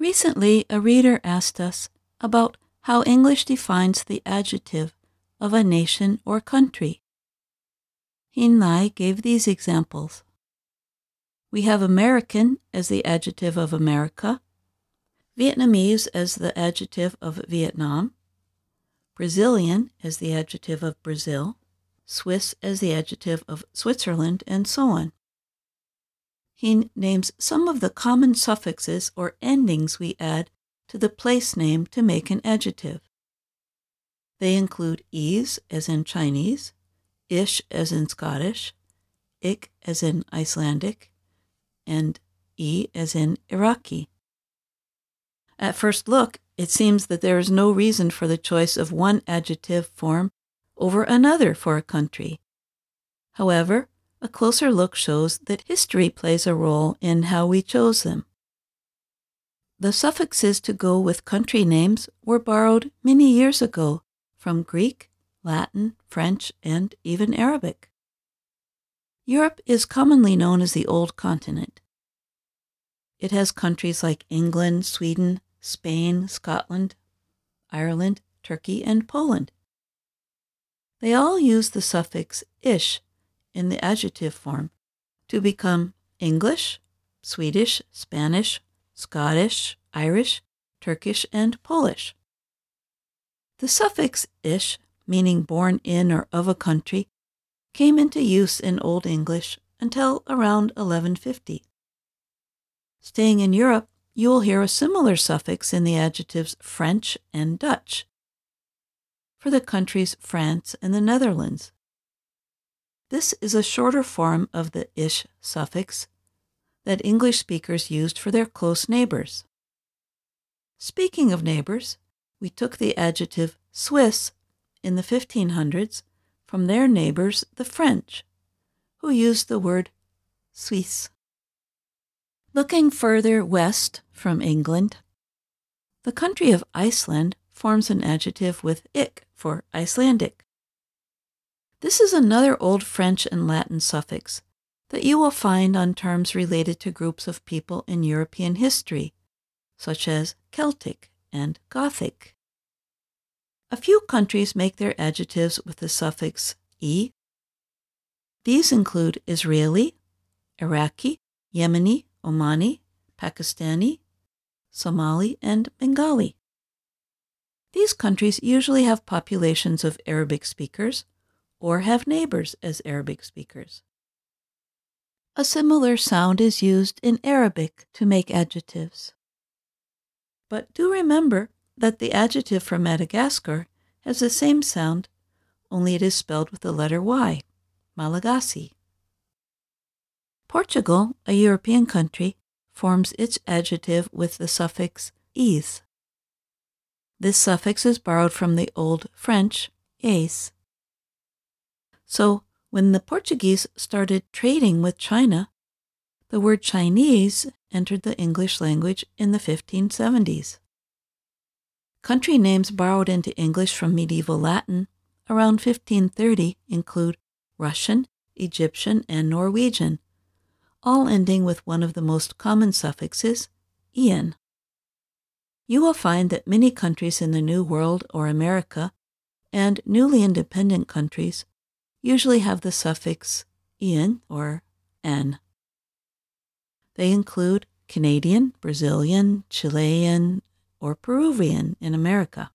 Recently, a reader asked us about how English defines the adjective of a nation or country. Hin Lai gave these examples. We have American as the adjective of America, Vietnamese as the adjective of Vietnam, Brazilian as the adjective of Brazil, Swiss as the adjective of Switzerland, and so on. He names some of the common suffixes or endings we add to the place name to make an adjective. They include "-ese" as in Chinese, ish as in Scottish, ik as in Icelandic, and e as in Iraqi. At first look, it seems that there is no reason for the choice of one adjective form over another for a country. However, a closer look shows that history plays a role in how we chose them. The suffixes to go with country names were borrowed many years ago from Greek, Latin, French, and even Arabic. Europe is commonly known as the Old Continent. It has countries like England, Sweden, Spain, Scotland, Ireland, Turkey, and Poland. They all use the suffix ish in the adjective form to become English, Swedish, Spanish, Scottish, Irish, Turkish, and Polish. The suffix ish, meaning born in or of a country, came into use in Old English until around 1150. Staying in Europe, you will hear a similar suffix in the adjectives French and Dutch for the countries France and the Netherlands. This is a shorter form of the ish suffix that English speakers used for their close neighbors. Speaking of neighbors, we took the adjective Swiss in the 1500s from their neighbors, the French, who used the word Suisse. Looking further west from England, the country of Iceland forms an adjective with ik for Icelandic. This is another Old French and Latin suffix that you will find on terms related to groups of people in European history, such as Celtic and Gothic. A few countries make their adjectives with the suffix e. These include Israeli, Iraqi, Yemeni, Omani, Pakistani, Somali, and Bengali. These countries usually have populations of Arabic speakers, or have neighbors as Arabic speakers. A similar sound is used in Arabic to make adjectives. But do remember that the adjective from Madagascar has the same sound, only it is spelled with the letter Y, Malagasy. Portugal, a European country, forms its adjective with the suffix "-ese". This suffix is borrowed from the Old French "-ace", so, when the Portuguese started trading with China, the word Chinese entered the English language in the 1570s. Country names borrowed into English from medieval Latin around 1530 include Russian, Egyptian, and Norwegian, all ending with one of the most common suffixes, ian. You will find that many countries in the New World or America and newly independent countries usually have the suffix "ian" or "n". They include Canadian, Brazilian, Chilean, or Peruvian in America.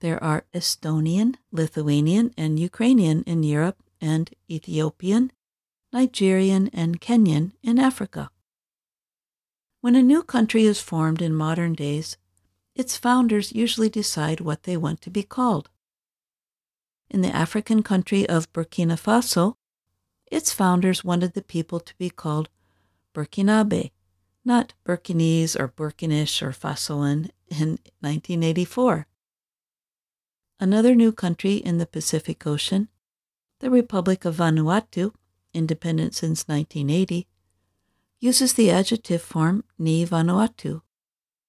There are Estonian, Lithuanian, and Ukrainian in Europe, and Ethiopian, Nigerian, and Kenyan in Africa. When a new country is formed in modern days, its founders usually decide what they want to be called in the African country of Burkina Faso, its founders wanted the people to be called Burkinabe, not Burkinese or Burkinish or Fasoan in 1984. Another new country in the Pacific Ocean, the Republic of Vanuatu, independent since 1980, uses the adjective form ni Vanuatu,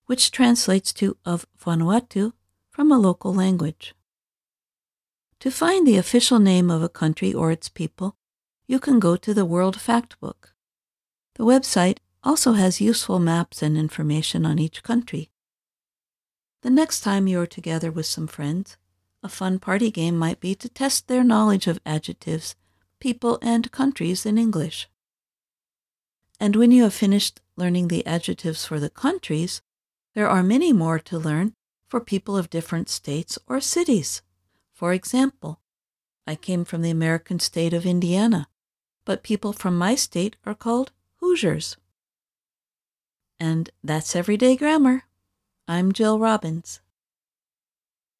which translates to of Vanuatu from a local language. To find the official name of a country or its people, you can go to the World Factbook. The website also has useful maps and information on each country. The next time you are together with some friends, a fun party game might be to test their knowledge of adjectives, people, and countries in English. And when you have finished learning the adjectives for the countries, there are many more to learn for people of different states or cities. For example, I came from the American state of Indiana, but people from my state are called Hoosiers. And that's Everyday Grammar. I'm Jill Robbins.